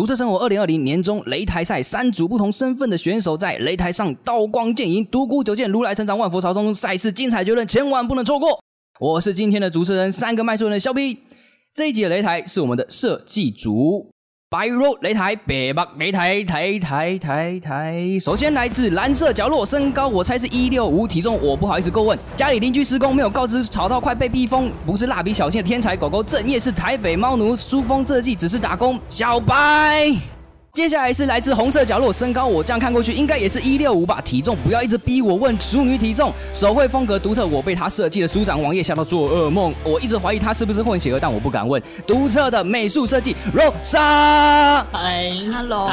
独特生活二零二零年中擂台赛，三组不同身份的选手在擂台上刀光剑影，独孤九剑，如来神掌，万佛朝宗，赛事精彩绝伦，千万不能错过。我是今天的主持人，三个卖书人的肖 P。这一集的擂台是我们的设计组。白 road 擂台，北北擂台，台台台台。首先来自蓝色角落，身高我猜是一六五，体重我不好意思过问。家里邻居施工没有告知，吵到快被逼疯。不是蜡笔小新的天才狗狗，正业是台北猫奴，珠峰这季只是打工。小白。接下来是来自红色角落，身高我这样看过去应该也是一六五吧，体重不要一直逼我问淑女体重，手绘风格独特，我被他设计的书长网页吓到做噩梦，我一直怀疑他是不是混血儿，但我不敢问。独特的美术设计，Rosa，嗨，Hello，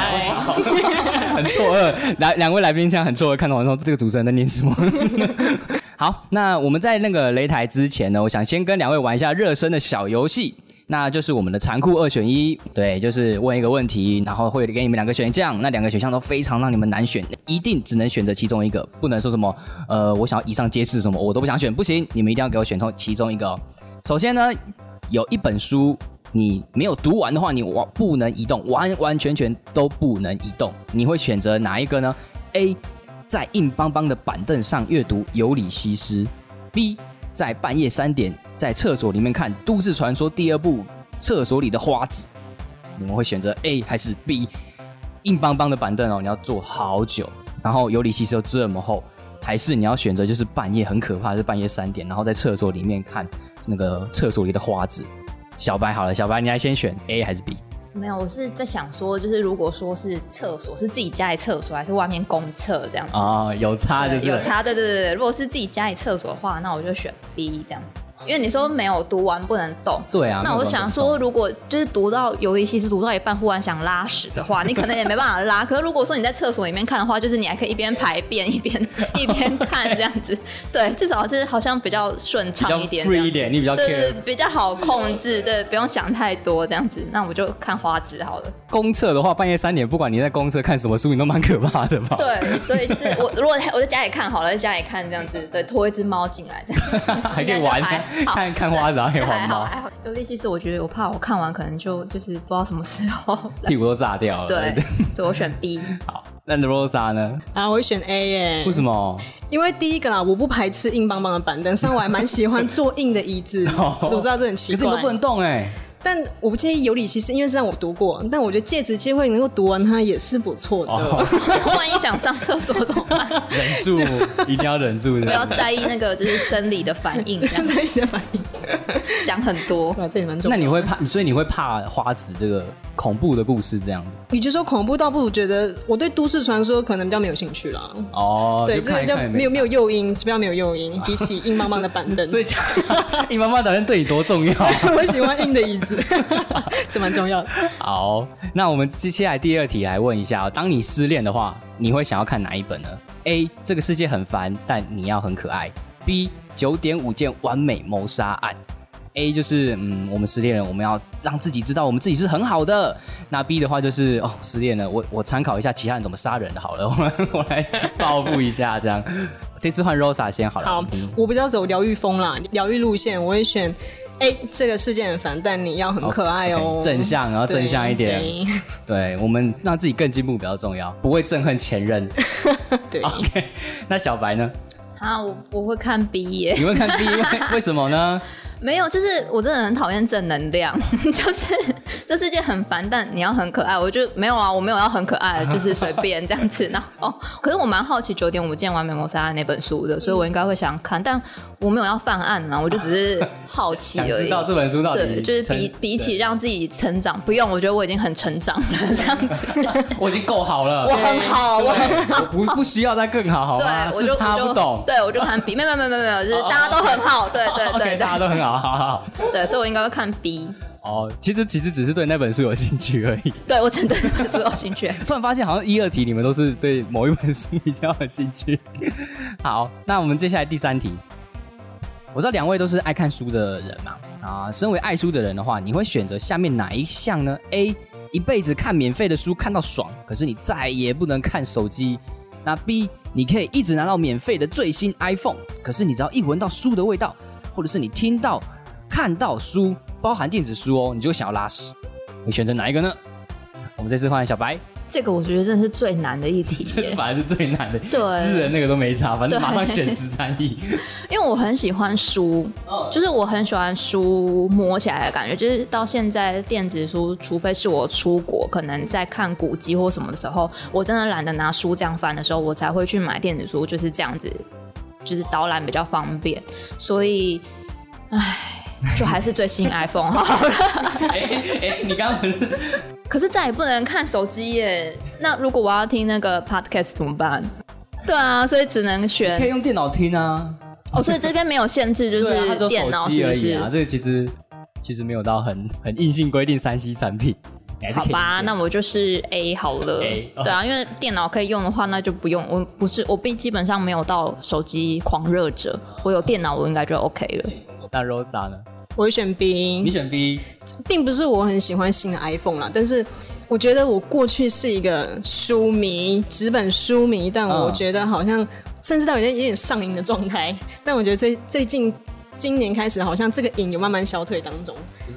很错愕，来两位来宾现在很错愕，看到我说这个主持人在念什么？好，那我们在那个擂台之前呢，我想先跟两位玩一下热身的小游戏。那就是我们的残酷二选一，对，就是问一个问题，然后会给你们两个选项，那两个选项都非常让你们难选，一定只能选择其中一个，不能说什么，呃，我想要以上皆是什么，我都不想选，不行，你们一定要给我选从其中一个。首先呢，有一本书你没有读完的话，你完不能移动，完完全全都不能移动，你会选择哪一个呢？A，在硬邦邦的板凳上阅读《尤里西斯》，B，在半夜三点。在厕所里面看《都市传说》第二部《厕所里的花子》，你们会选择 A 还是 B？硬邦邦的板凳哦，你要坐好久，然后尤里西斯又这么厚，还是你要选择就是半夜很可怕，是半夜三点，然后在厕所里面看那个厕所里的花子？小白好了，小白你来先选 A 还是 B？没有，我是在想说，就是如果说是厕所，是自己家里厕所还是外面公厕这样子？啊，有差就是有差，对对对对。如果是自己家里厕所的话，那我就选 B 这样子。因为你说没有读完不能动，对啊。那我想说，如果就是读到游戏西是读到一半，忽然想拉屎的话，你可能也没办法拉。可是如果说你在厕所里面看的话，就是你还可以一边排便一边 一边看这样子，对，至少是好像比较顺畅一点，free 一点，你比较对，比较好控制，对，不用想太多这样子。那我就看花枝好了。公厕的话，半夜三点，不管你在公厕看什么书，你都蛮可怕的吧？对，所以就是我如果我在家里看好了，在家里看这样子，对，拖一只猫进来这样，还可以玩。看看花子，还有黄毛。尤其其实我觉得，我怕我看完可能就就是不知道什么时候屁股都炸掉了。对，所以我选 B。好，那 Rosa 呢？啊，我会选 A 耶。为什么？因为第一个啦，我不排斥硬邦邦的板凳，上我还蛮喜欢坐硬的椅子。我知道这很奇怪，可是你都不能动哎。但我不介意尤里其实，因为是让我读过。但我觉得借此机会能够读完它也是不错的。万一想上厕所怎么办？忍住，一定要忍住。不要在意那个就是生理的反应，生理的反应，想很多。这也蛮重要。那你会怕？所以你会怕花子这个恐怖的故事这样子？你就说恐怖，倒不如觉得我对都市传说可能比较没有兴趣了。哦，对，这个叫没有没有诱因，比较没有诱因，比起硬邦邦的板凳。所以硬邦邦的板凳对你多重要？我喜欢硬的椅子。这蛮重要的。好，那我们接下来第二题来问一下：当你失恋的话，你会想要看哪一本呢？A. 这个世界很烦，但你要很可爱。B. 九点五件完美谋杀案。A 就是嗯，我们失恋了，我们要让自己知道我们自己是很好的。那 B 的话就是哦，失恋了，我我参考一下其他人怎么杀人的，好了，我 们我来报复一下，这样。这次换 Rosa 先好了。好，我比较走疗愈风啦，疗愈路线，我会选。A，这个世界很烦，但你要很可爱哦。正向，然后正向一点。对，我们让自己更进步比较重要，不会憎恨前任。对，OK。那小白呢？啊，我我会看 B 耶。你会看 B？为什么呢？没有，就是我真的很讨厌正能量，就是这世界很烦，但你要很可爱。我就没有啊，我没有要很可爱，就是随便这样子。那哦，可是我蛮好奇九点五见完美谋杀案那本书的，所以我应该会想看，但我没有要犯案啊，我就只是好奇而已。知道这本书到底对，就是比比起让自己成长，不用，我觉得我已经很成长了，这样子。我已经够好了，我很好，我很好，不不需要再更好，好吗？是他不懂，对我就看比没有没有没有没有，就是大家都很好，对对对，大家都很好。好好好，对，所以我应该会看 B。哦，其实其实只是对那本书有兴趣而已。对我真的对那本书有兴趣。突然发现，好像一二题你们都是对某一本书比较有兴趣。好，那我们接下来第三题。我知道两位都是爱看书的人嘛，啊，身为爱书的人的话，你会选择下面哪一项呢？A，一辈子看免费的书看到爽，可是你再也不能看手机。那 B，你可以一直拿到免费的最新 iPhone，可是你只要一闻到书的味道。或者是你听到、看到书，包含电子书哦，你就会想要拉屎。你选择哪一个呢我们这次换小白。这个我觉得真的是最难的一题，这反而是最难的。对，诗人那个都没差，反正马上选十三亿。因为我很喜欢书，就是我很喜欢书摸起来的感觉。就是到现在电子书，除非是我出国，可能在看古籍或什么的时候，我真的懒得拿书这样翻的时候，我才会去买电子书，就是这样子，就是导览比较方便。所以，唉。就还是最新 iPhone 好了。哎哎，你刚刚不是？可是再也不能看手机耶。那如果我要听那个 Podcast 怎么办？对啊，所以只能选。可以用电脑听啊。哦，所以这边没有限制，就是电脑是不是？啊，这个其实其实没有到很很硬性规定三 C 产品。好吧，那我就是 A 好了。对啊，因为电脑可以用的话，那就不用。我不是，我并基本上没有到手机狂热者。我有电脑，我应该就 OK 了。那 Rosa 呢？我会选 B。你选 B，并不是我很喜欢新的 iPhone 啦，但是我觉得我过去是一个书迷，纸本书迷，但我觉得好像甚至到有点有点上瘾的状态。但我觉得最最近今年开始，好像这个瘾有慢慢消退当中。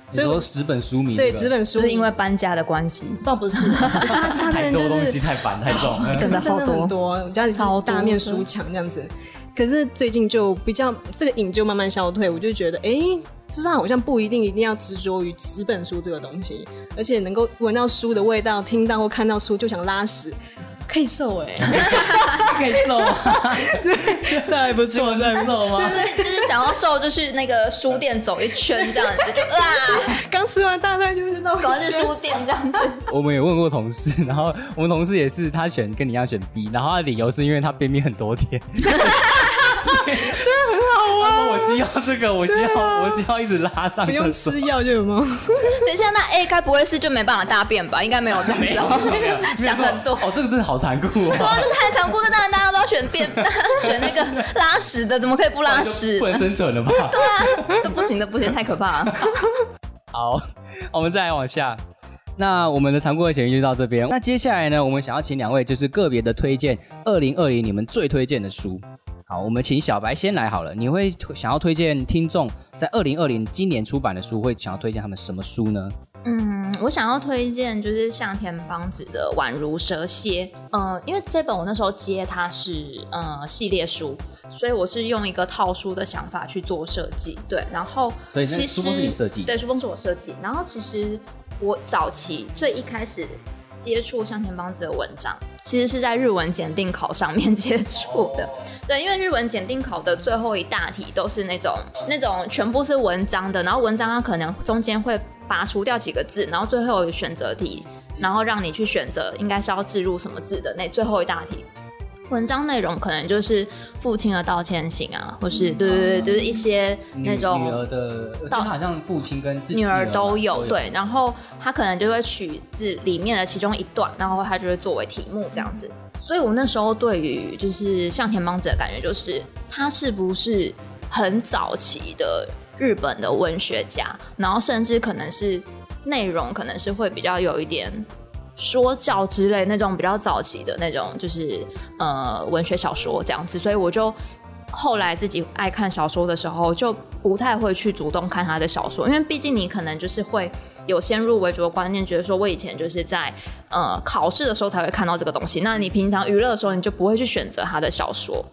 所以说纸本书迷对纸本书是因为搬家的关系？倒不是，不是他他太多东西太烦太重，真的真的很多，家里超大面书墙这样子。可是最近就比较这个瘾就慢慢消退，我就觉得哎，事实上好像不一定一定要执着于纸本书这个东西，而且能够闻到书的味道，听到或看到书就想拉屎。可以瘦哎，可以瘦啊？对，这还不错，在瘦吗？就是就是想要瘦，就去那个书店走一圈这样子，就啊，刚吃完大菜就是到，赶快去书店这样子。我们也问过同事，然后我们同事也是，他选跟你一样选 B，然后他的理由是因为他便秘很多天。真的很好啊！我需要这个，我需要，我需要一直拉上。不用吃药就有吗？等一下，那 A 该不会是就没办法大便吧？应该没有这样子，想很多。哦，这个真的好残酷哦！哇，这太残酷了！当然大家都要选便，选那个拉屎的，怎么可以不拉屎？不能生存了吧？对啊，这不行的，不行，太可怕了。好，我们再来往下。那我们的残酷的简历就到这边。那接下来呢，我们想要请两位就是个别的推荐二零二零你们最推荐的书。好，我们请小白先来好了。你会想要推荐听众在二零二零今年出版的书，会想要推荐他们什么书呢？嗯，我想要推荐就是向田邦子的《宛如蛇蝎》。嗯，因为这本我那时候接它是呃系列书，所以我是用一个套书的想法去做设计。对，然后所以书封是你设计？对，书封是我设计。然后其实我早期最一开始。接触向田邦子的文章，其实是在日文检定考上面 接触的。对，因为日文检定考的最后一大题都是那种那种全部是文章的，然后文章它可能中间会拔除掉几个字，然后最后有选择题，然后让你去选择应该是要置入什么字的那最后一大题。文章内容可能就是父亲的道歉信啊，或是对对对，就是一些那种女儿的，就好像父亲跟女儿都有对，然后他可能就会取自里面的其中一段，然后他就会作为题目这样子。所以我那时候对于就是向田邦子的感觉就是，他是不是很早期的日本的文学家，然后甚至可能是内容可能是会比较有一点。说教之类那种比较早期的那种，就是呃文学小说这样子，所以我就后来自己爱看小说的时候，就不太会去主动看他的小说，因为毕竟你可能就是会有先入为主的观念，觉得说我以前就是在呃考试的时候才会看到这个东西，那你平常娱乐的时候你就不会去选择他的小说。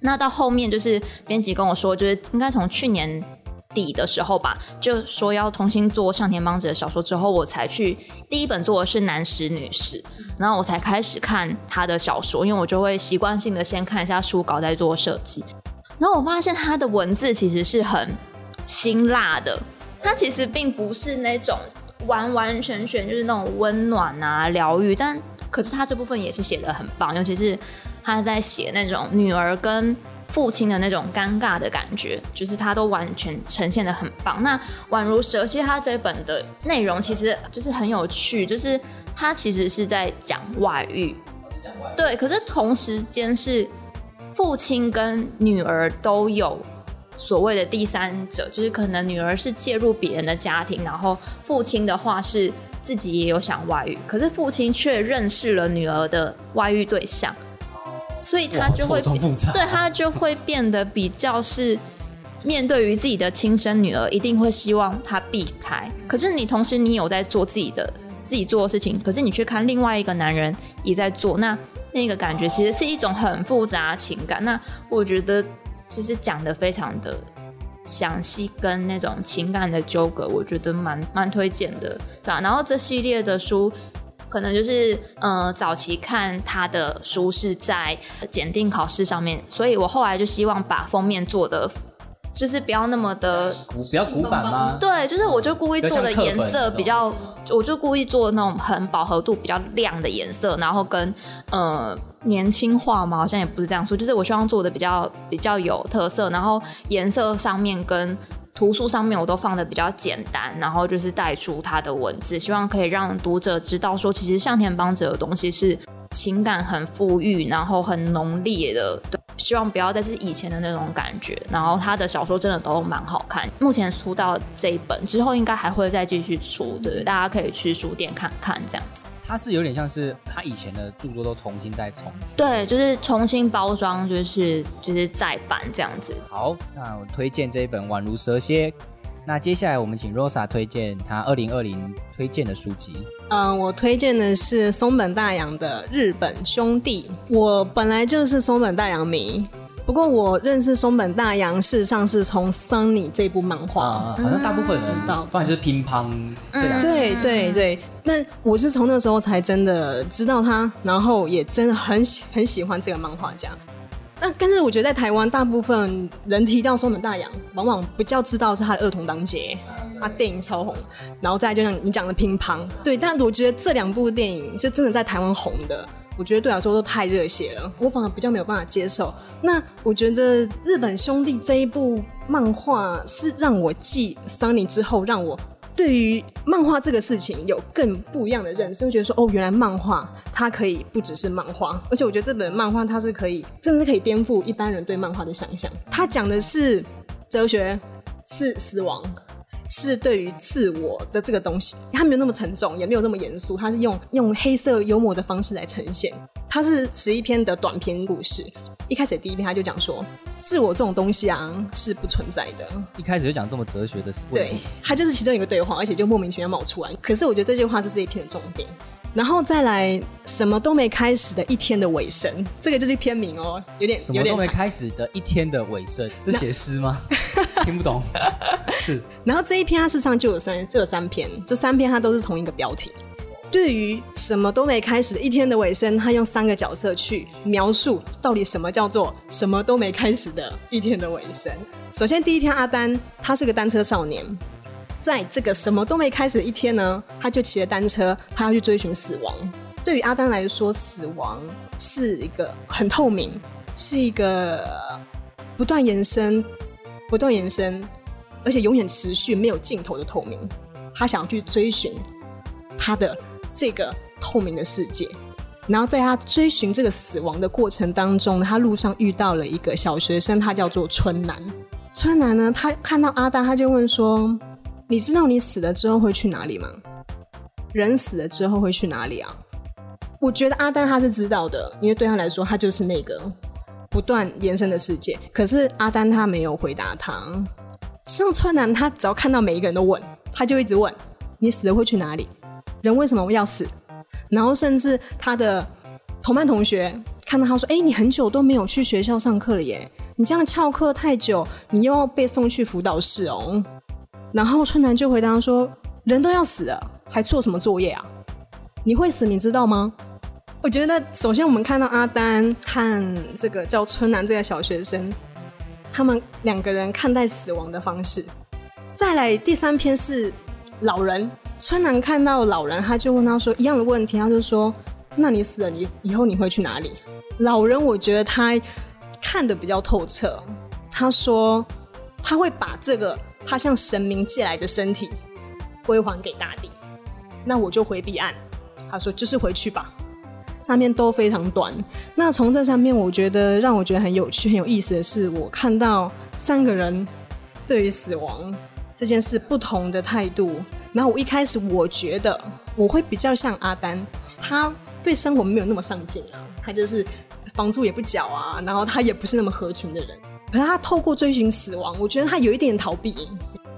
那到后面就是编辑跟我说，就是应该从去年。底的时候吧，就说要重新做上田邦子的小说之后，我才去第一本做的是男史女史，然后我才开始看他的小说，因为我就会习惯性的先看一下书稿再做设计。然后我发现他的文字其实是很辛辣的，他其实并不是那种完完全全就是那种温暖啊疗愈，但可是他这部分也是写的很棒，尤其是他在写那种女儿跟。父亲的那种尴尬的感觉，就是他都完全呈现的很棒。那宛如蛇蝎，他这本的内容其实就是很有趣，就是他其实是在讲外遇，对，可是同时间是父亲跟女儿都有所谓的第三者，就是可能女儿是介入别人的家庭，然后父亲的话是自己也有想外遇，可是父亲却认识了女儿的外遇对象。所以他就会对他就会变得比较是面对于自己的亲生女儿，一定会希望他避开。可是你同时你有在做自己的自己做的事情，可是你去看另外一个男人也在做，那那个感觉其实是一种很复杂的情感。那我觉得就是讲的非常的详细，跟那种情感的纠葛，我觉得蛮蛮推荐的，对吧、然后这系列的书。可能就是呃，早期看他的书是在检定考试上面，所以我后来就希望把封面做的，就是不要那么的古比较古板吗？对，就是我就故意做的颜色比较，我就故意做那种很饱和度比较亮的颜色，然后跟呃年轻化嘛，好像也不是这样说，就是我希望做的比较比较有特色，然后颜色上面跟图书上面我都放的比较简单，然后就是带出他的文字，希望可以让读者知道说，其实向田邦子的东西是情感很富裕，然后很浓烈的，希望不要再是以前的那种感觉。然后他的小说真的都蛮好看，目前出到这一本之后，应该还会再继续出，对，大家可以去书店看看这样子。他是有点像是他以前的著作都重新再重组。对，就是重新包装，就是就是再版这样子。好，那我推荐这一本《宛如蛇蝎》。那接下来我们请 Rosa 推荐他二零二零推荐的书籍。嗯，我推荐的是松本大洋的《日本兄弟》。我本来就是松本大洋迷，不过我认识松本大洋事实上是从《Sunny》这部漫画。啊、好像大部分人知道不然就是乒乓这两个。对对对，那我是从那时候才真的知道他，然后也真的很喜很喜欢这个漫画家。那但是我觉得在台湾，大部分人提到松本大洋，往往比较知道是他的《儿童当节》，他电影超红，然后再来就像你讲的乒乓，对。但我觉得这两部电影就真的在台湾红的，我觉得对我来说都太热血了，我反而比较没有办法接受。那我觉得日本兄弟这一部漫画是让我继 Sunny 之后，让我对于漫画这个事情有更不一样的认识，会觉得说哦，原来漫画它可以不只是漫画，而且我觉得这本漫画它是可以，真的是可以颠覆一般人对漫画的想象。它讲的是哲学，是死亡。是对于自我的这个东西，它没有那么沉重，也没有那么严肃，它是用用黑色幽默的方式来呈现。它是十一篇的短篇故事，一开始第一篇他就讲说，自我这种东西啊是不存在的，一开始就讲这么哲学的问对他。，就是其中一个对话，而且就莫名其妙冒出来。可是我觉得这句话是这一篇的重点。然后再来，什么都没开始的一天的尾声，这个就是片名哦，有点什么都没有。开始的一天的尾声，这写诗吗？听不懂。是然后这一篇它事实上就有三，就有三篇，这三篇它都是同一个标题。对于什么都没开始的一天的尾声，他用三个角色去描述到底什么叫做什么都没开始的一天的尾声。首先，第一篇阿丹，他是个单车少年，在这个什么都没开始的一天呢，他就骑着单车，他要去追寻死亡。对于阿丹来说，死亡是一个很透明，是一个不断延伸、不断延伸，而且永远持续、没有尽头的透明。他想要去追寻他的这个透明的世界。然后在他追寻这个死亡的过程当中，他路上遇到了一个小学生，他叫做春南。春南呢，他看到阿丹，他就问说：“你知道你死了之后会去哪里吗？人死了之后会去哪里啊？”我觉得阿丹他是知道的，因为对他来说，他就是那个不断延伸的世界。可是阿丹他没有回答他。像春南，他只要看到每一个人都问，他就一直问：“你死了会去哪里？人为什么要死？”然后甚至他的同班同学看到他说：“哎、你很久都没有去学校上课了耶，你这样翘课太久，你又要被送去辅导室哦。”然后春南就回答说：“人都要死了，还做什么作业啊？你会死，你知道吗？”我觉得，首先我们看到阿丹和这个叫春南这个小学生，他们两个人看待死亡的方式。再来第三篇是老人，春南看到老人，他就问他说一样的问题，他就说：“那你死了，你以后你会去哪里？”老人我觉得他看得比较透彻，他说他会把这个他向神明借来的身体归还给大地，那我就回彼岸。他说就是回去吧。上面都非常短。那从这上面，我觉得让我觉得很有趣、很有意思的是，我看到三个人对于死亡这件事不同的态度。然后我一开始我觉得我会比较像阿丹，他对生活没有那么上进啊，他就是房租也不缴啊，然后他也不是那么合群的人。可是他透过追寻死亡，我觉得他有一点逃避。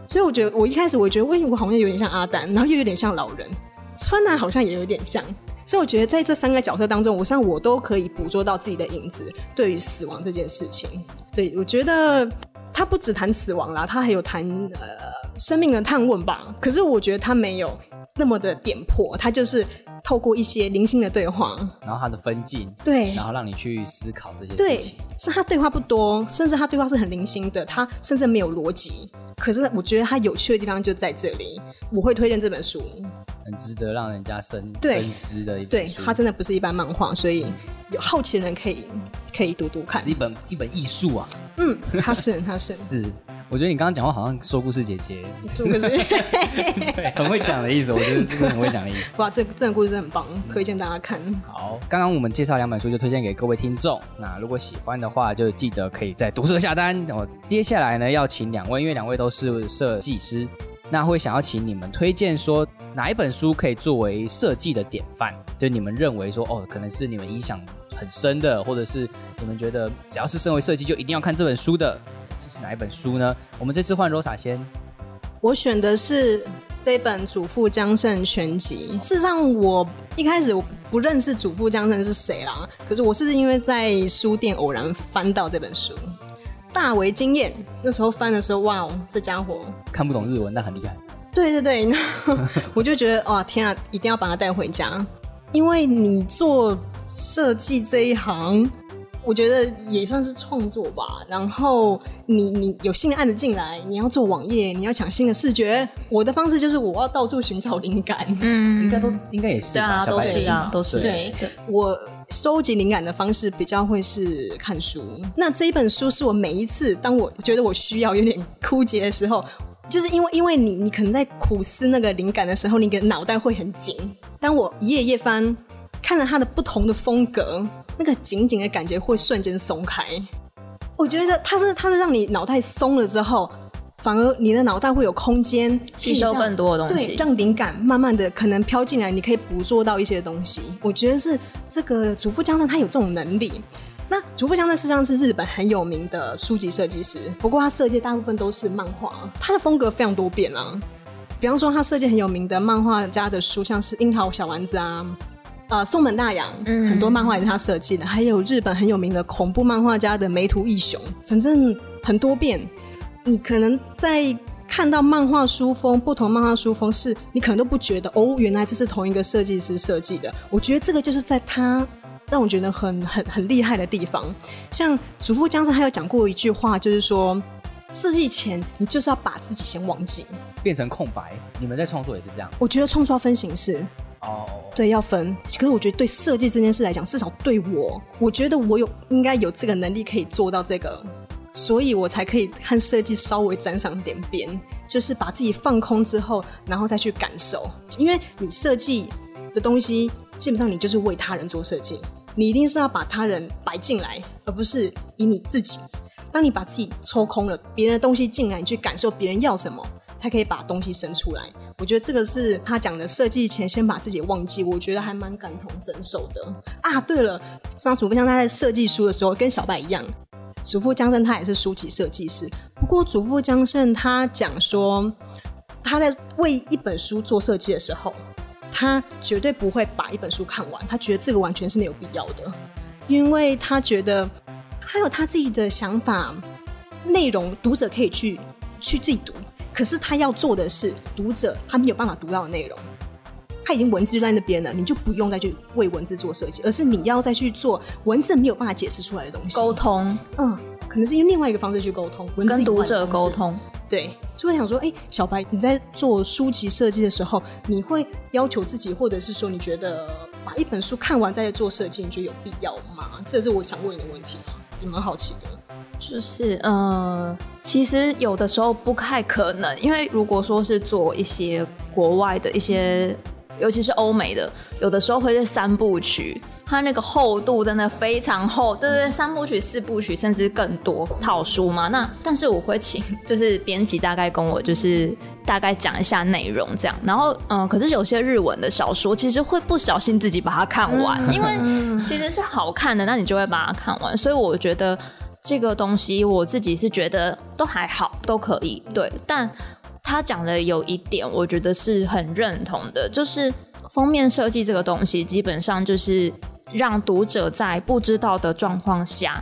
所以我觉得我一开始我觉得，为什么我好像有点像阿丹，然后又有点像老人。川南好像也有点像。所以我觉得在这三个角色当中，我像我都可以捕捉到自己的影子。对于死亡这件事情，对我觉得他不只谈死亡啦，他还有谈呃生命的探问吧。可是我觉得他没有那么的点破，他就是透过一些零星的对话，然后他的分镜，对，然后让你去思考这些对事情。，是他对话不多，甚至他对话是很零星的，他甚至没有逻辑。可是我觉得他有趣的地方就在这里，我会推荐这本书。很值得让人家深深思的一本对，书。它真的不是一般漫画，所以有好奇的人可以可以读读看。一本一本艺术啊，嗯，它是它是，是。我觉得你刚刚讲话好像说故事姐姐，说故事对，很会讲的意思。我觉得这个很会讲的意思。哇，这这个故事真的很棒，推荐大家看。好，刚刚我们介绍两本书，就推荐给各位听众。那如果喜欢的话，就记得可以在读社下单。我接下来呢，要请两位，因为两位都是设计师，那会想要请你们推荐说哪一本书可以作为设计的典范，就你们认为说哦，可能是你们影响很深的，或者是你们觉得只要是身为设计就一定要看这本书的，这是哪一本书呢？我们这次换 Rosa 先。我选的是这本《祖父江胜全集》。事实上，我一开始我不认识祖父江胜是谁啦，可是我是因为在书店偶然翻到这本书，大为惊艳。那时候翻的时候，哇哦，这家伙看不懂日文，但很厉害。对对对，那 我就觉得哇天啊，一定要把它带回家，因为你做设计这一行，我觉得也算是创作吧。然后你你有新的案子进来，你要做网页，你要抢新的视觉。我的方式就是我要到处寻找灵感。嗯应该都应该也是吧，对啊，都是啊，都是对对我收集灵感的方式比较会是看书。那这一本书是我每一次当我觉得我需要有点枯竭的时候，就是因为因为你你可能在苦思那个灵感的时候，你的脑袋会很紧。当我一页一页翻，看着它的不同的风格，那个紧紧的感觉会瞬间松开。我觉得它是它是让你脑袋松了之后，反而你的脑袋会有空间吸收更多的东对，西。让灵感慢慢的可能飘进来，你可以捕捉到一些东西。我觉得是这个主妇江山他有这种能力。那主妇江胜实际上是日本很有名的书籍设计师，不过他设计大部分都是漫画，他的风格非常多变啊。比方说，他设计很有名的漫画家的书，像是樱桃小丸子啊，呃，松本大洋，嗯很多漫画也是他设计的，还有日本很有名的恐怖漫画家的梅图义雄，反正很多变。你可能在看到漫画书风，不同漫画书风是你可能都不觉得哦，原来这是同一个设计师设计的。我觉得这个就是在他让我觉得很很很厉害的地方。像祖父江山他有讲过一句话，就是说设计前你就是要把自己先忘记。变成空白。你们在创作也是这样我觉得创作要分形式，对，要分。可是我觉得对设计这件事来讲，至少对我，我觉得我有应该有这个能力可以做到这个，所以我才可以和设计稍微沾上点边，就是把自己放空之后，然后再去感受。因为你设计的东西，基本上你就是为他人做设计，你一定是要把他人摆进来，而不是以你自己。当你把自己抽空了，别人的东西进来，你去感受别人要什么，才可以把东西生出来。我觉得这个是他讲的，设计前先把自己忘记，我觉得还蛮感同身受的啊。对了，像祖父像他在设计书的时候，跟小白一样，祖父江胜他也是书籍设计师。不过祖父江胜他讲说，他在为一本书做设计的时候，他绝对不会把一本书看完，他觉得这个完全是没有必要的，因为他觉得他有他自己的想法，内容读者可以去去自己读，可是他要做的是读者他没有办法读到的内容。他已经文字就在那边了，你就不用再去为文字做设计，而是你要再去做文字没有办法解释出来的东西。沟通嗯，可能是用另外一个方式去沟通，文字读者沟。通，对，就会想说，哎、小白，你在做书籍设计的时候，你会要求自己，或者是说，你觉得把一本书看完再做设计，你觉得有必要吗？这是我想问你的问题啊，也蛮好奇的。就是呃，其实有的时候不太可能，因为如果说是做一些国外的一些，尤其是欧美的，有的时候会是三部曲。它那个厚度真的非常厚，对对对，三部曲、四部曲甚至更多套书嘛。那但是我会请就是编辑大概跟我就是大概讲一下内容这样，然后嗯、可是有些日文的小说其实会不小心自己把它看完，因为其实是好看的，那你就会把它看完。所以我觉得这个东西我自己是觉得都还好，都可以对，但他讲的有一点，我觉得是很认同的，就是封面设计这个东西，基本上就是让读者在不知道的状况下，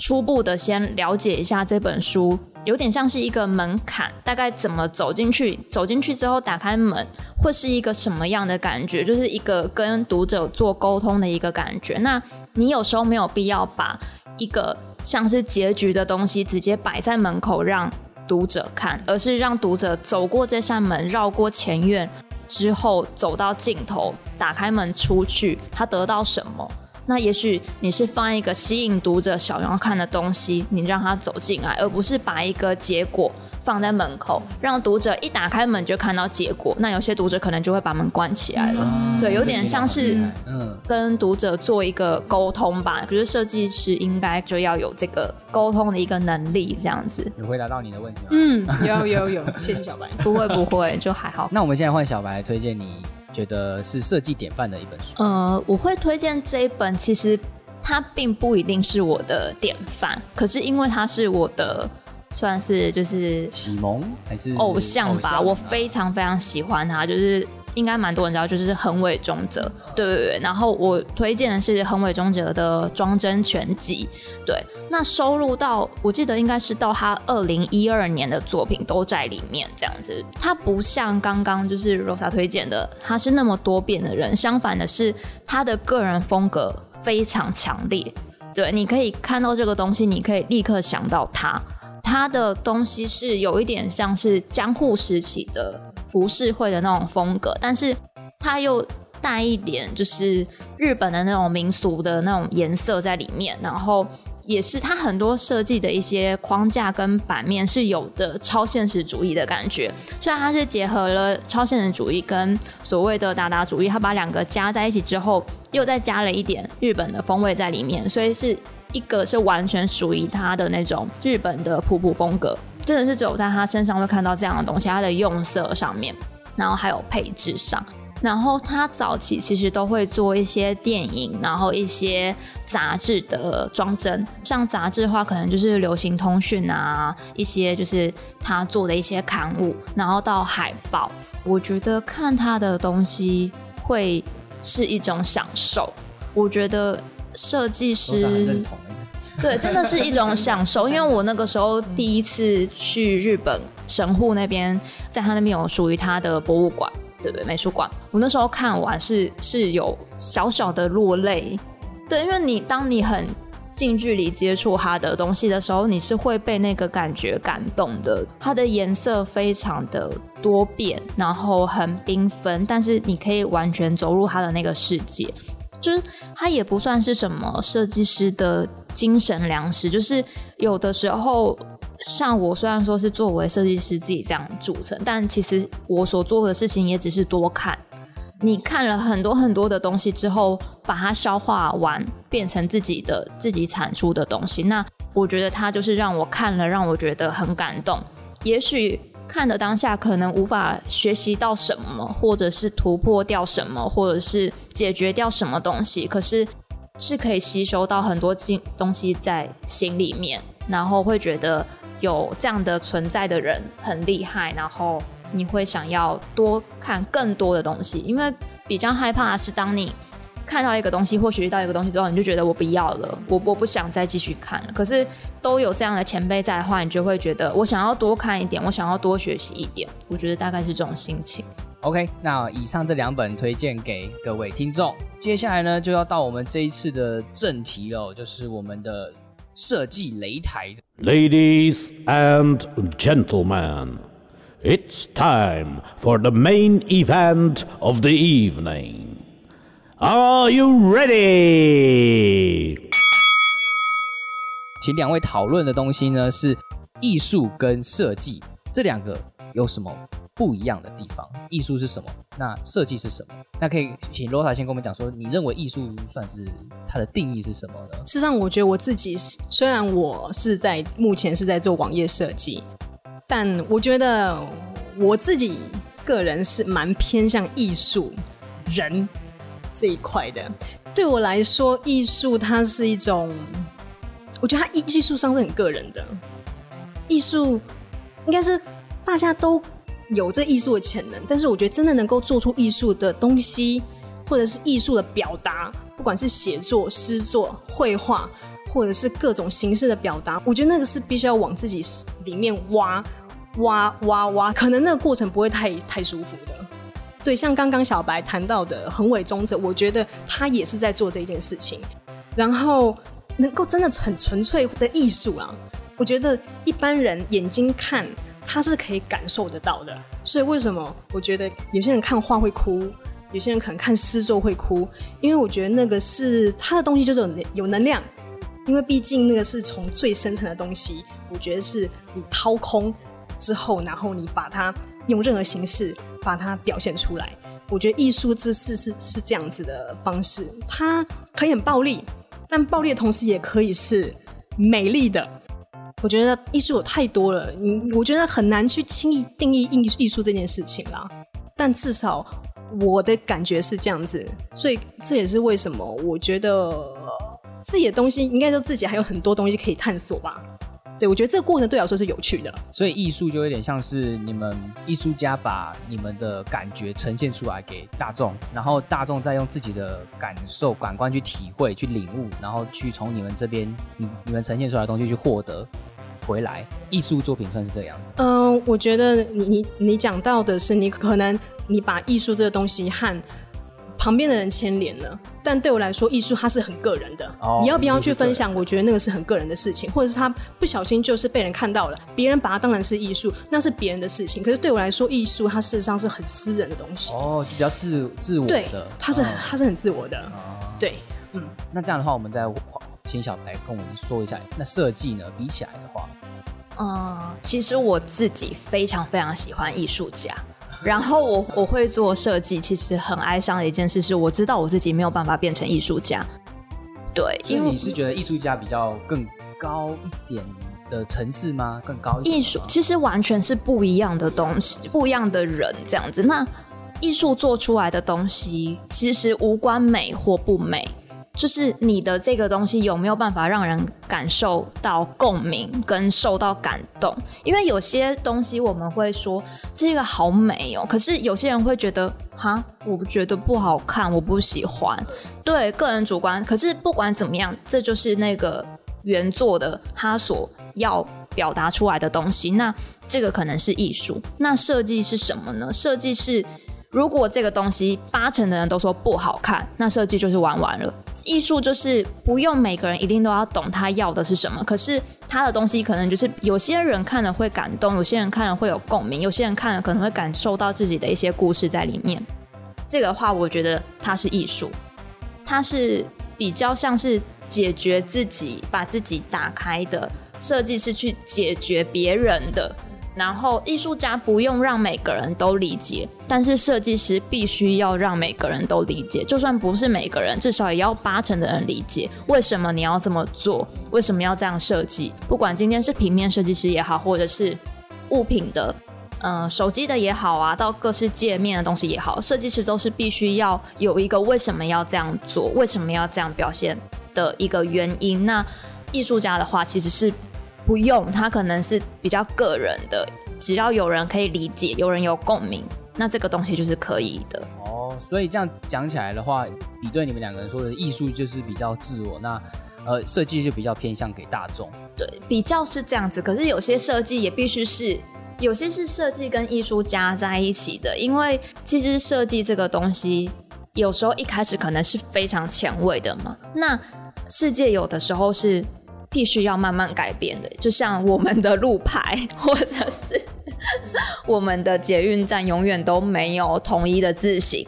初步的先了解一下这本书，有点像是一个门槛，大概怎么走进去，走进去之后打开门会是一个什么样的感觉，就是一个跟读者做沟通的一个感觉。那你有时候没有必要把一个像是结局的东西直接摆在门口让读者看，而是让读者走过这扇门，绕过前院。之后走到尽头，打开门出去，他得到什么？那也许你是放一个吸引读者想要看的东西，你让他走进来，而不是把一个结果。放在门口，让读者一打开门就看到结果。那有些读者可能就会把门关起来了。对，有点像是嗯，跟读者做一个沟通吧。可是设计师应该就要有这个沟通的一个能力，这样子。有回答到你的问题吗？嗯，有有有，谢谢小白。不会不会，就还好。那我们现在换小白推荐，你觉得是设计典范的一本书。呃，我会推荐这一本，其实它并不一定是我的典范，可是因为它是我的。算是就是启蒙还是偶像吧，我非常非常喜欢他，就是应该蛮多人知道，就是横尾中哲，对对对。然后我推荐的是横尾中哲的《装帧全集》，对，那收录到我记得应该是到他二零一二年的作品都在里面，这样子。他不像刚刚就是 Rosa 推荐的，他是那么多变的人，相反的是他的个人风格非常强烈，对，你可以看到这个东西，你可以立刻想到他。它的东西是有一点像是江户时期的浮世绘的那种风格，但是它又带一点就是日本的那种民俗的那种颜色在里面，然后也是它很多设计的一些框架跟版面是有的超现实主义的感觉。虽然它是结合了超现实主义跟所谓的达达主义，它把两个加在一起之后，又再加了一点日本的风味在里面，所以是。一个是完全属于他的那种日本的瀑布风格，真的是只有在他身上会看到这样的东西。他的用色上面，然后还有配置上，然后他早期其实都会做一些电影，然后一些杂志的装帧。像杂志的话，可能就是流行通讯啊，一些就是他做的一些刊物，然后到海报。我觉得看他的东西会是一种享受。我觉得。设计师对，真的是一种享受。因为我那个时候第一次去日本神户那边，在他那边有属于他的博物馆，对不对？美术馆。我那时候看完是是有小小的落泪。对，因为你当你很近距离接触他的东西的时候，你是会被那个感觉感动的。它的颜色非常的多变，然后很缤纷，但是你可以完全走入他的那个世界。就是它也不算是什么设计师的精神粮食，就是有的时候，像我虽然说是作为设计师自己这样组成，但其实我所做的事情也只是多看。你看了很多很多的东西之后，把它消化完，变成自己的自己产出的东西，那我觉得它就是让我看了，让我觉得很感动。也许。看的当下可能无法学习到什么，或者是突破掉什么，或者是解决掉什么东西，可是是可以吸收到很多经东西在心里面，然后会觉得有这样的存在的人很厉害，然后你会想要多看更多的东西，因为比较害怕的是当你。看到一个东西或学习到一个东西之后，你就觉得我不要了，我我不想再继续看了。可是都有这样的前辈在的话，你就会觉得我想要多看一点，我想要多学习一点。我觉得大概是这种心情。OK，那以上这两本推荐给各位听众。接下来呢，就要到我们这一次的正题了，就是我们的设计擂台。Ladies and gentlemen, it's time for the main event of the evening. Are you ready？请两位讨论的东西呢是艺术跟设计这两个有什么不一样的地方？艺术是什么？那设计是什么？那可以请罗塔先跟我们讲说，你认为艺术算是它的定义是什么呢？事实上，我觉得我自己虽然我是在目前是在做网页设计，但我觉得我自己个人是蛮偏向艺术人。这一块的，对我来说，艺术它是一种，我觉得他艺艺术上是很个人的，艺术应该是大家都有这艺术的潜能，但是我觉得真的能够做出艺术的东西，或者是艺术的表达，不管是写作、诗作、绘画，或者是各种形式的表达，我觉得那个是必须要往自己里面挖、挖、挖、挖，可能那个过程不会太太舒服的。对，像刚刚小白谈到的横尾中者，我觉得他也是在做这件事情，然后能够真的很纯粹的艺术啊，我觉得一般人眼睛看他是可以感受得到的。所以为什么我觉得有些人看画会哭，有些人可能看诗作会哭，因为我觉得那个是他的东西就是有有能量，因为毕竟那个是从最深层的东西，我觉得是你掏空之后，然后你把它用任何形式。把它表现出来，我觉得艺术之事是是这样子的方式，它可以很暴力，但暴力的同时也可以是美丽的。我觉得艺术有太多了，你我觉得很难去轻易定义艺艺术这件事情啦。但至少我的感觉是这样子，所以这也是为什么我觉得自己的东西应该说自己还有很多东西可以探索吧。对，我觉得这个过程对我来说是有趣的，所以艺术就有点像是你们艺术家把你们的感觉呈现出来给大众，然后大众再用自己的感受、感官去体会、去领悟，然后去从你们这边你你们呈现出来的东西去获得回来。艺术作品算是这个样子。嗯，我觉得你你你讲到的是，你可能你把艺术这个东西和旁边的人牵连了。但对我来说，艺术它是很个人的。哦你要不要去分享？我觉得那个是很个人的事情，或者是他不小心就是被人看到了，别人把它当然是艺术，那是别人的事情。可是对我来说，艺术它事实上是很私人的东西。哦，就比较自自我的。它是它是很自我的。对，嗯。那这样的话，我们再请小白跟我们说一下，那设计呢？比起来的话，嗯，其实我自己非常非常喜欢艺术家。然后我我会做设计，其实很哀伤的一件事是，我知道我自己没有办法变成艺术家。对，因为你是觉得艺术家比较更高一点的层次吗？更高一点？艺术其实完全是不一样的东西，不一样的人这样子。那艺术做出来的东西，其实无关美或不美。就是你的这个东西有没有办法让人感受到共鸣跟受到感动？因为有些东西我们会说这个好美哦，可是有些人会觉得哈，我觉得不好看，我不喜欢。对，个人主观。可是不管怎么样，这就是那个原作的他所要表达出来的东西。那这个可能是艺术。那设计是什么呢？设计是。如果这个东西八成的人都说不好看，那设计就是玩完了。艺术就是不用每个人一定都要懂他要的是什么，可是他的东西可能就是有些人看了会感动，有些人看了会有共鸣，有些人看了可能会感受到自己的一些故事在里面。这个话，我觉得它是艺术，它是比较像是解决自己，把自己打开的设计师去解决别人的。然后，艺术家不用让每个人都理解，但是设计师必须要让每个人都理解。就算不是每个人，至少也要八成的人理解为什么你要这么做，为什么要这样设计。不管今天是平面设计师也好，或者是物品的，嗯，手机的也好啊，到各式界面的东西也好，设计师都是必须要有一个为什么要这样做，为什么要这样表现的一个原因。那艺术家的话，其实是。不用，他可能是比较个人的，只要有人可以理解，有人有共鸣，那这个东西就是可以的。哦，所以这样讲起来的话，比对你们两个人说的艺术就是比较自我，那呃设计就比较偏向给大众。对，比较是这样子。可是有些设计也必须是，有些是设计跟艺术加在一起的，因为其实设计这个东西，有时候一开始可能是非常前卫的嘛。那世界有的时候是。必须要慢慢改变的，就像我们的路牌，或者是我们的捷运站，永远都没有统一的字形。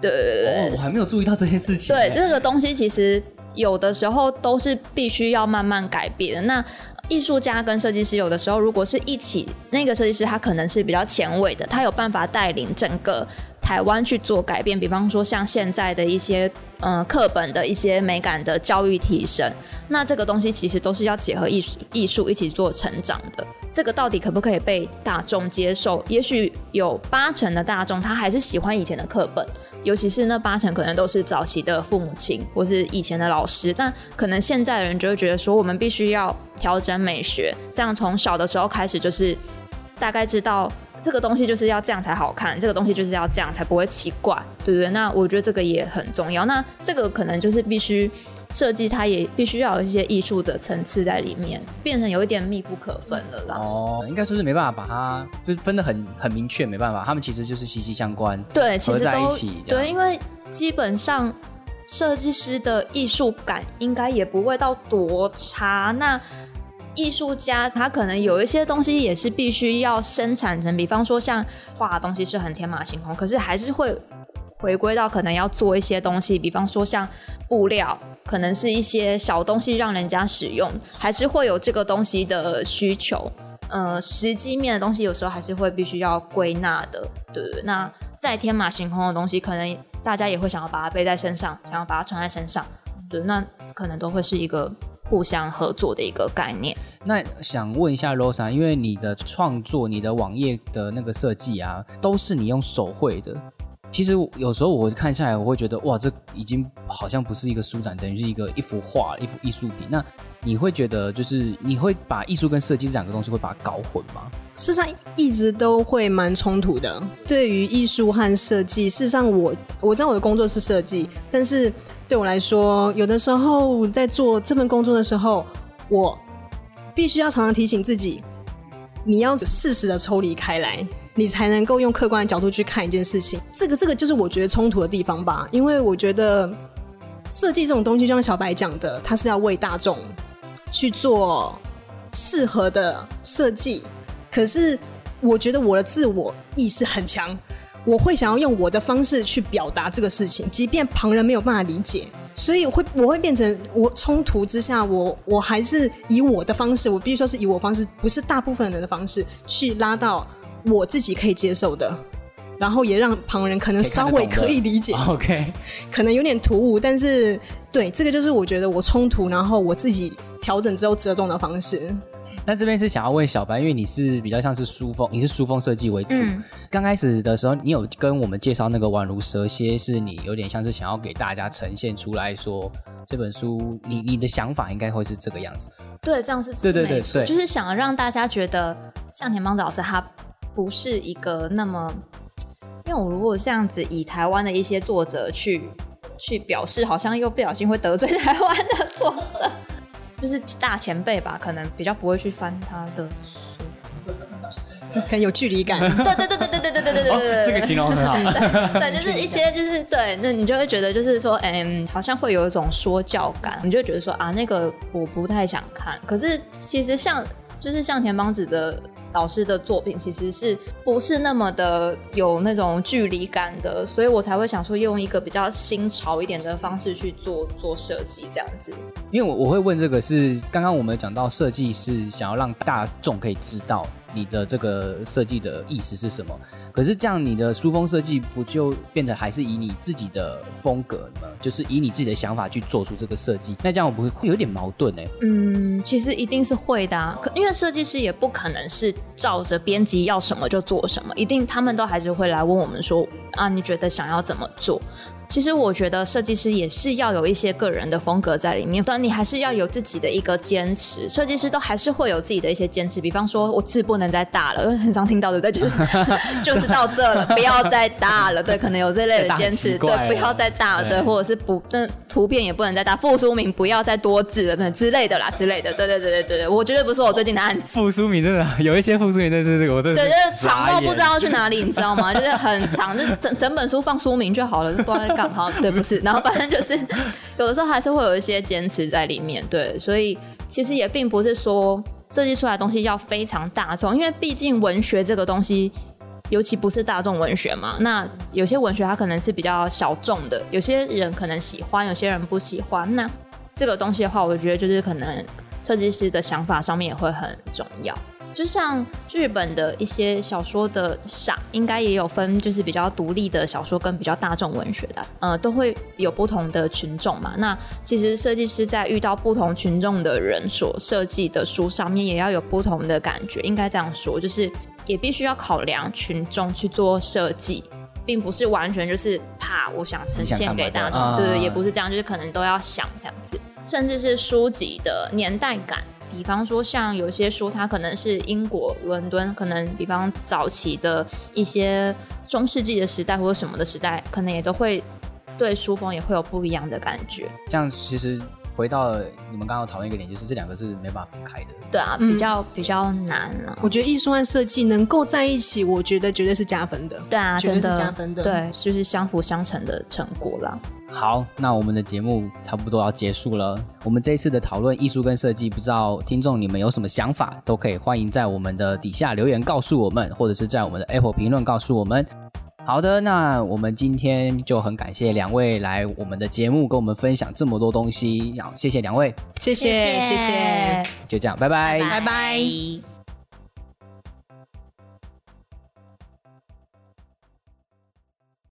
对对对，我还没有注意到这件事情。对，这个东西其实有的时候都是必须要慢慢改变的。那艺术家跟设计师有的时候如果是一起，那个设计师他可能是比较前卫的，他有办法带领整个。台湾去做改变，比方说像现在的一些嗯课本的一些美感的教育提升，那这个东西其实都是要结合艺术艺术一起做成长的。这个到底可不可以被大众接受？也许有八成的大众他还是喜欢以前的课本，尤其是那八成可能都是早期的父母亲或是以前的老师，但可能现在的人就会觉得说，我们必须要调整美学，这样从小的时候开始就是大概知道。这个东西就是要这样才好看，这个东西就是要这样才不会奇怪，对不对？那我觉得这个也很重要。那这个可能就是必须设计，它也必须要有一些艺术的层次在里面，变成有一点密不可分了啦。哦，应该说是没办法把它就是分得很很明确，没办法，他们其实就是息息相关。对，其实在一起对，因为基本上设计师的艺术感应该也不会到多差。那艺术家他可能有一些东西也是必须要生产成，比方说像画的东西是很天马行空，可是还是会回归到可能要做一些东西，比方说像布料，可能是一些小东西让人家使用，还是会有这个东西的需求。呃，实际面的东西有时候还是会必须要归纳的，对不对？那再天马行空的东西，可能大家也会想要把它背在身上，想要把它穿在身上，对，那可能都会是一个互相合作的一个概念。那想问一下 Rosa，因为你的创作、你的网页的那个设计啊，都是你用手绘的。其实有时候我看下来，我会觉得哇，这已经好像不是一个书展，等于是一个一幅画、一幅艺术品。那你会觉得，就是你会把艺术跟设计这两个东西会把它搞混吗？事实上一直都会蛮冲突的。对于艺术和设计，事实上我我知道我的工作是设计，但是对我来说，有的时候在做这份工作的时候，我必须要常常提醒自己，你要适时的抽离开来，你才能够用客观的角度去看一件事情。这个这个就是我觉得冲突的地方吧，因为我觉得设计这种东西，就像小白讲的，它是要为大众去做适合的设计。可是我觉得我的自我意识很强，我会想要用我的方式去表达这个事情，即便旁人没有办法理解，所以会我会变成我冲突之下，我我还是以我的方式，我必须说是以我方式，不是大部分人的方式去拉到我自己可以接受的。然后也让旁人可能稍微可以理解，OK，可能有点突兀，但是对这个就是我觉得我冲突，然后我自己调整之后折中的方式。那这边是想要问小白，因为你是比较像是书风，你是书风设计为主。嗯刚开始的时候，你有跟我们介绍那个宛如蛇蝎，是你有点像是想要给大家呈现出来说这本书，你你的想法应该会是这个样子。对，这样是对对对就是想让大家觉得向田邦子老师他不是一个那么，因为我如果这样子以台湾的一些作者去去表示，好像又不小心会得罪台湾的作者，就是大前辈吧，可能比较不会去翻他的书。很 有距离感。对对对对对对对对对对对对，这个形容很好。对，就是一些就是对，那你就会觉得就是说，嗯，好像会有一种说教感，你就会觉得说啊，那个我不太想看。可是其实像就是像田邦子的老师的作品，其实是不是那么的有那种距离感的，所以我才会想说用一个比较新潮一点的方式去做做设计这样子。因为我我会问这个是刚刚我们讲到设计是想要让大众可以知道你的这个设计的意思是什么，可是这样你的书风设计不就变得还是以你自己的风格吗？就是以你自己的想法去做出这个设计，那这样我不会会有点矛盾呢、嗯，其实一定是会的、啊，可因为设计师也不可能是照着编辑要什么就做什么，一定他们都还是会来问我们说啊，你觉得想要怎么做？其实我觉得设计师也是要有一些个人的风格在里面，但你还是要有自己的一个坚持。设计师都还是会有自己的一些坚持，比方说我字不能再大了，很常听到对不对？就是 就是到这了，不要再大了，对，可能有这类的坚持，对，不要再大了，对，或者是不，那图片也不能再大，复书名不要再多字了，那之类的啦，之类的，对对对对对对，我绝对不是我最近的案子。复苏名真的有一些复苏名，真的是这个，我真的对，就是长到不知道去哪里，你知道吗？就是很长，就整整本书放书名就好了，就不知道在干嘛。对，不是，然后反正就是有的时候还是会有一些坚持在里面。对，所以其实也并不是说设计出来的东西要非常大众，因为毕竟文学这个东西。尤其不是大众文学嘛，那有些文学它可能是比较小众的，有些人可能喜欢，有些人不喜欢。那这个东西的话，我觉得就是可能设计师的想法上面也会很重要。就像日本的一些小说的赏，应该也有分，就是比较独立的小说跟比较大众文学的，呃，都会有不同的群众嘛。那其实设计师在遇到不同群众的人所设计的书上面，也要有不同的感觉，应该这样说，就是也必须要考量群众去做设计。并不是完全就是怕我想呈现给大众，对也不是这样，就是可能都要想这样子，甚至是书籍的年代感比方说像有些书，它可能是英国伦敦，可能比方早期的一些中世纪的时代或者什么的时代，可能也都会对书风也会有不一样的感觉。这样其实回到你们刚刚讨论一个点，就是这两个是没办法分开的。对啊，比较、比较难啊。我觉得艺术和设计能够在一起，我觉得绝对是加分的。对啊，绝对真的是加分的。，对，就是相辅相成的成果啦。好，那我们的节目差不多要结束了。我们这一次的讨论艺术跟设计，不知道听众你们有什么想法，都可以欢迎在我们的底下留言告诉我们，或者是在我们的 Apple 评论告诉我们。好的，那我们今天就很感谢两位来我们的节目，跟我们分享这么多东西。好，谢谢两位，谢谢谢谢，就这样，拜拜拜拜。拜